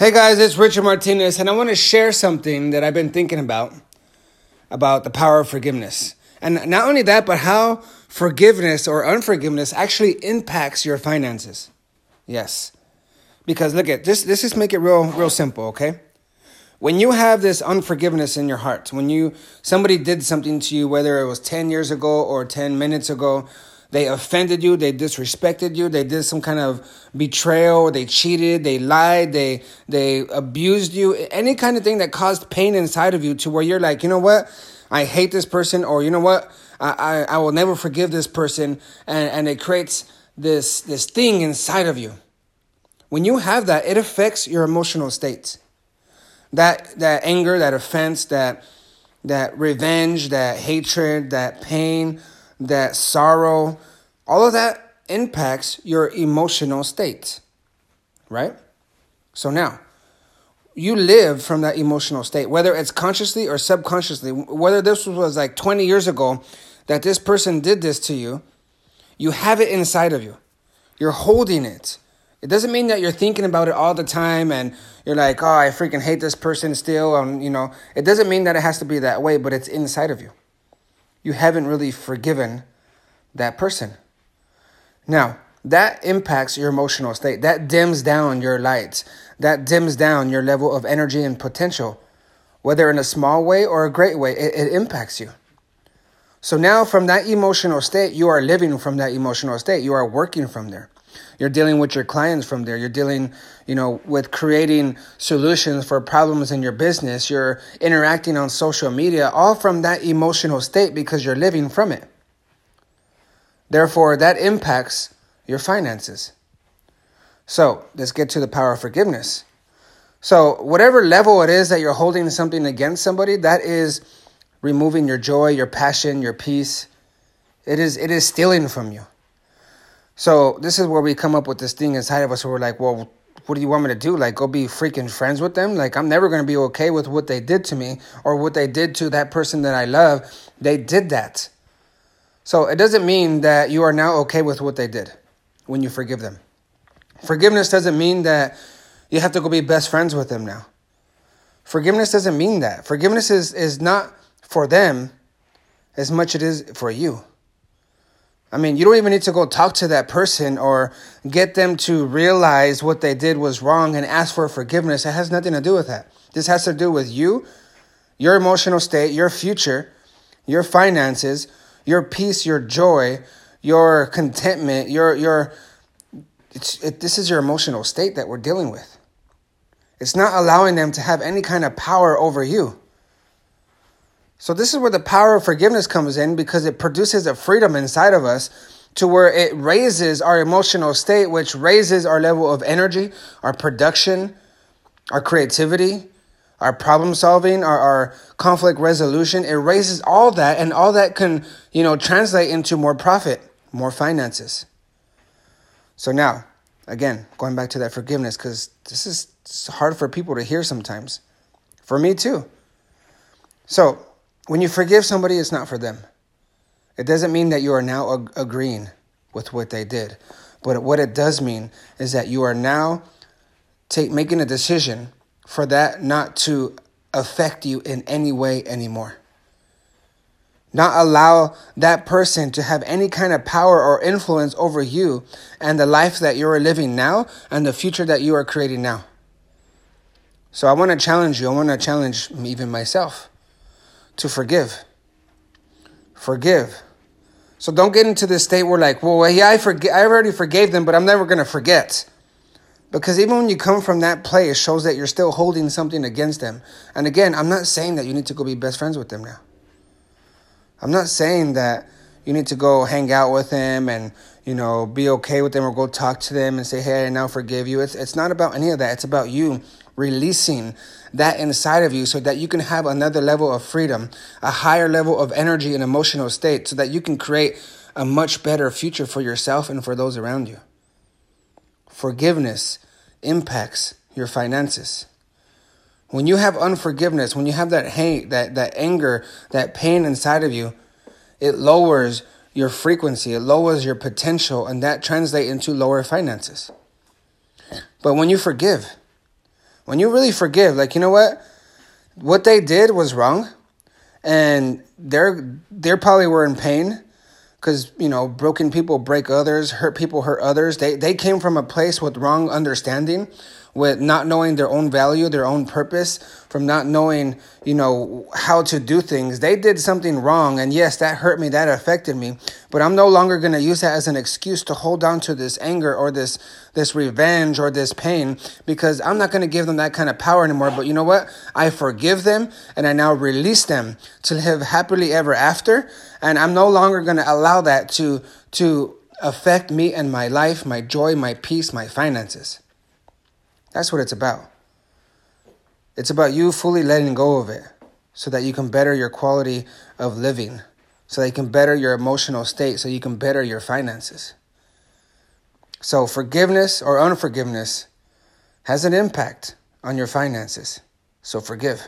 Hey guys, it's Richard Martinez, and I want to share something that I've been thinking about about the power of forgiveness. And not only that, but how forgiveness or unforgiveness actually impacts your finances. Yes. Because look at this this just make it real real simple, okay? When you have this unforgiveness in your heart, when you somebody did something to you whether it was 10 years ago or 10 minutes ago, they offended you, they disrespected you, they did some kind of betrayal, they cheated, they lied, they they abused you, any kind of thing that caused pain inside of you to where you're like, you know what? I hate this person, or you know what? I, I, I will never forgive this person, and, and it creates this this thing inside of you. When you have that, it affects your emotional state. That that anger, that offense, that that revenge, that hatred, that pain, that sorrow, all of that impacts your emotional state, right? So now, you live from that emotional state, whether it's consciously or subconsciously, whether this was like 20 years ago that this person did this to you, you have it inside of you. You're holding it. It doesn't mean that you're thinking about it all the time and you're like, oh, I freaking hate this person still. Um, you know, it doesn't mean that it has to be that way, but it's inside of you you haven't really forgiven that person. Now, that impacts your emotional state. That dims down your lights. That dims down your level of energy and potential. Whether in a small way or a great way, it, it impacts you. So now, from that emotional state, you are living from that emotional state. You are working from there. You're dealing with your clients from there. You're dealing, you know, with creating solutions for problems in your business. You're interacting on social media, all from that emotional state because you're living from it. Therefore, that impacts your finances. So, let's get to the power of forgiveness. So, whatever level it is that you're holding something against somebody, that is removing your joy, your passion, your peace. It is it is stealing from you. So this is where we come up with this thing inside of us where we're like, well, what do you want me to do? Like, go be freaking friends with them? Like, I'm never going to be okay with what they did to me or what they did to that person that I love. They did that. So it doesn't mean that you are now okay with what they did when you forgive them. Forgiveness doesn't mean that you have to go be best friends with them now. Forgiveness doesn't mean that. Forgiveness is, is not for them as much it is for you. I mean, you don't even need to go talk to that person or get them to realize what they did was wrong and ask for forgiveness. It has nothing to do with that. This has to do with you, your emotional state, your future, your finances, your peace, your joy, your contentment, your your it, this is your emotional state that we're dealing with. It's not allowing them to have any kind of power over you. So, this is where the power of forgiveness comes in because it produces a freedom inside of us to where it raises our emotional state, which raises our level of energy, our production, our creativity, our problem solving, our, our conflict resolution. It raises all that, and all that can, you know, translate into more profit, more finances. So, now, again, going back to that forgiveness, because this is hard for people to hear sometimes. For me, too. So, when you forgive somebody, it's not for them. It doesn't mean that you are now ag- agreeing with what they did. But what it does mean is that you are now take, making a decision for that not to affect you in any way anymore. Not allow that person to have any kind of power or influence over you and the life that you are living now and the future that you are creating now. So I want to challenge you. I want to challenge even myself to forgive. Forgive. So don't get into this state where like, well, yeah, I forget, I already forgave them, but I'm never to forget. Because even when you come from that place, shows that you're still holding something against them. And again, I'm not saying that you need to go be best friends with them now. I'm not saying that you need to go hang out with them and you know be okay with them or go talk to them and say, "Hey, I now forgive you." It's it's not about any of that. It's about you releasing that inside of you so that you can have another level of freedom, a higher level of energy and emotional state so that you can create a much better future for yourself and for those around you. Forgiveness impacts your finances. When you have unforgiveness, when you have that hate, that, that anger, that pain inside of you, it lowers your frequency, it lowers your potential, and that translates into lower finances. But when you forgive, When you really forgive, like, you know what? What they did was wrong. And they're, they're probably were in pain because you know broken people break others hurt people hurt others they they came from a place with wrong understanding with not knowing their own value their own purpose from not knowing you know how to do things. They did something wrong and yes that hurt me that affected me but i'm no longer going to use that as an excuse to hold on to this anger or this this revenge or this pain because i'm not going to give them that kind of power anymore. But you know what? I forgive them and i now release them to live happily ever after and I'm no longer going to allow that to to affect me and my life, my joy, my peace, my finances. That's what it's about. It's about you fully letting go of it so that you can better your quality of living, so that you can better your emotional state, so you can better your finances. So, forgiveness or unforgiveness has an impact on your finances. So, forgive.